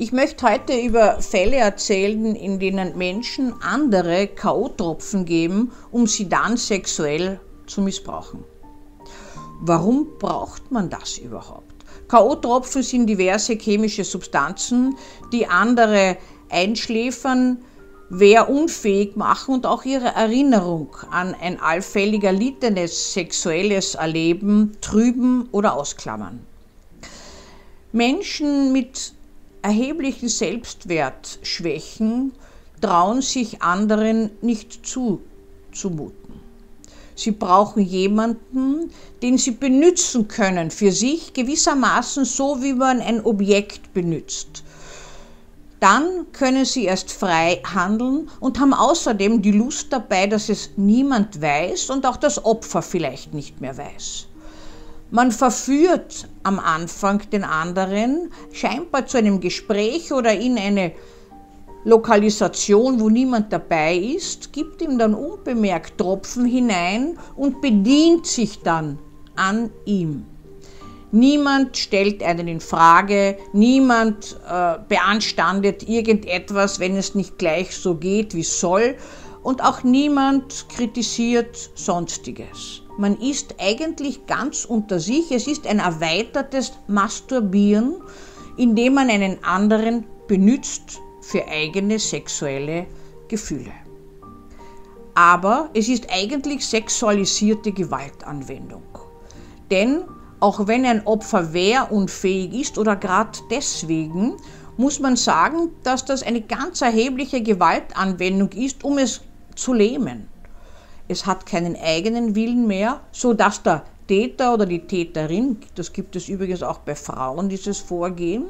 Ich möchte heute über Fälle erzählen, in denen Menschen andere K.O.-Tropfen geben, um sie dann sexuell zu missbrauchen. Warum braucht man das überhaupt? K.O.-Tropfen sind diverse chemische Substanzen, die andere einschläfern, wehrunfähig machen und auch ihre Erinnerung an ein allfällig erlittenes sexuelles Erleben trüben oder ausklammern. Menschen mit erheblichen Selbstwertschwächen trauen sich anderen nicht zuzumuten. Sie brauchen jemanden, den sie benutzen können für sich, gewissermaßen so, wie man ein Objekt benutzt. Dann können sie erst frei handeln und haben außerdem die Lust dabei, dass es niemand weiß und auch das Opfer vielleicht nicht mehr weiß. Man verführt am Anfang den anderen scheinbar zu einem Gespräch oder in eine Lokalisation, wo niemand dabei ist, gibt ihm dann unbemerkt Tropfen hinein und bedient sich dann an ihm. Niemand stellt einen in Frage, niemand äh, beanstandet irgendetwas, wenn es nicht gleich so geht, wie es soll, und auch niemand kritisiert Sonstiges. Man ist eigentlich ganz unter sich. Es ist ein erweitertes Masturbieren, indem man einen anderen benützt für eigene sexuelle Gefühle. Aber es ist eigentlich sexualisierte Gewaltanwendung. Denn auch wenn ein Opfer wehrunfähig ist oder gerade deswegen, muss man sagen, dass das eine ganz erhebliche Gewaltanwendung ist, um es zu lähmen es hat keinen eigenen Willen mehr, so dass der Täter oder die Täterin, das gibt es übrigens auch bei Frauen, dieses Vorgehen,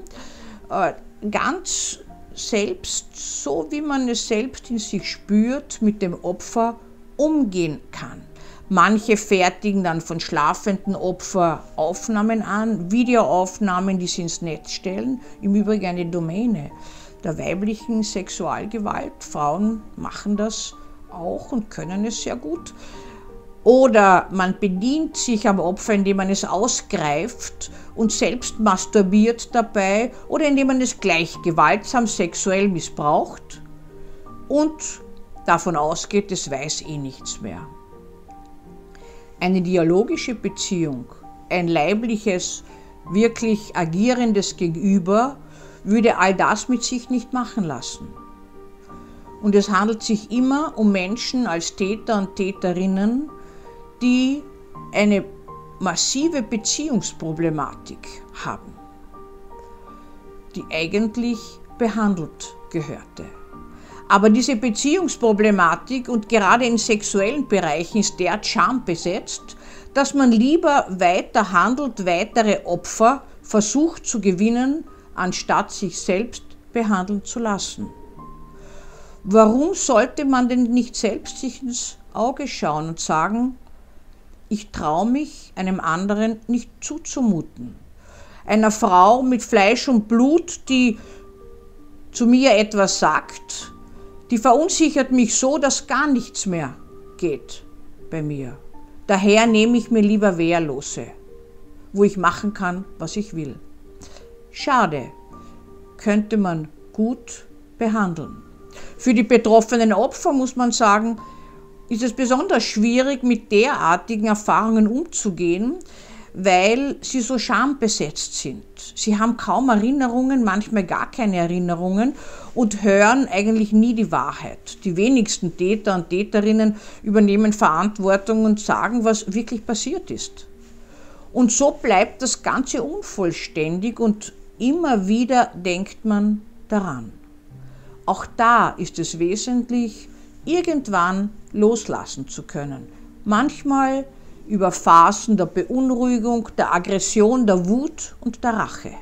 äh, ganz selbst, so wie man es selbst in sich spürt, mit dem Opfer umgehen kann. Manche fertigen dann von schlafenden Opfer Aufnahmen an, Videoaufnahmen, die sie ins Netz stellen. Im Übrigen eine Domäne der weiblichen Sexualgewalt. Frauen machen das auch und können es sehr gut. Oder man bedient sich am Opfer, indem man es ausgreift und selbst masturbiert dabei oder indem man es gleich gewaltsam sexuell missbraucht und davon ausgeht, es weiß eh nichts mehr. Eine dialogische Beziehung, ein leibliches, wirklich agierendes Gegenüber würde all das mit sich nicht machen lassen. Und es handelt sich immer um Menschen als Täter und Täterinnen, die eine massive Beziehungsproblematik haben, die eigentlich behandelt gehörte. Aber diese Beziehungsproblematik und gerade in sexuellen Bereichen ist derart schambesetzt, dass man lieber weiter handelt, weitere Opfer versucht zu gewinnen, anstatt sich selbst behandeln zu lassen. Warum sollte man denn nicht selbst sich ins Auge schauen und sagen, ich traue mich einem anderen nicht zuzumuten? Einer Frau mit Fleisch und Blut, die zu mir etwas sagt, die verunsichert mich so, dass gar nichts mehr geht bei mir. Daher nehme ich mir lieber Wehrlose, wo ich machen kann, was ich will. Schade, könnte man gut behandeln. Für die betroffenen Opfer muss man sagen, ist es besonders schwierig, mit derartigen Erfahrungen umzugehen, weil sie so schambesetzt sind. Sie haben kaum Erinnerungen, manchmal gar keine Erinnerungen und hören eigentlich nie die Wahrheit. Die wenigsten Täter und Täterinnen übernehmen Verantwortung und sagen, was wirklich passiert ist. Und so bleibt das Ganze unvollständig und immer wieder denkt man daran. Auch da ist es wesentlich, irgendwann loslassen zu können. Manchmal über Phasen der Beunruhigung, der Aggression, der Wut und der Rache.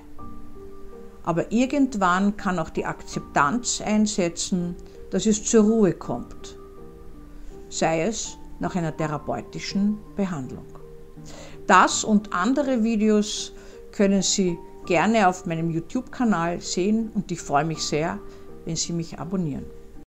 Aber irgendwann kann auch die Akzeptanz einsetzen, dass es zur Ruhe kommt, sei es nach einer therapeutischen Behandlung. Das und andere Videos können Sie gerne auf meinem YouTube-Kanal sehen und ich freue mich sehr, wenn Sie mich abonnieren.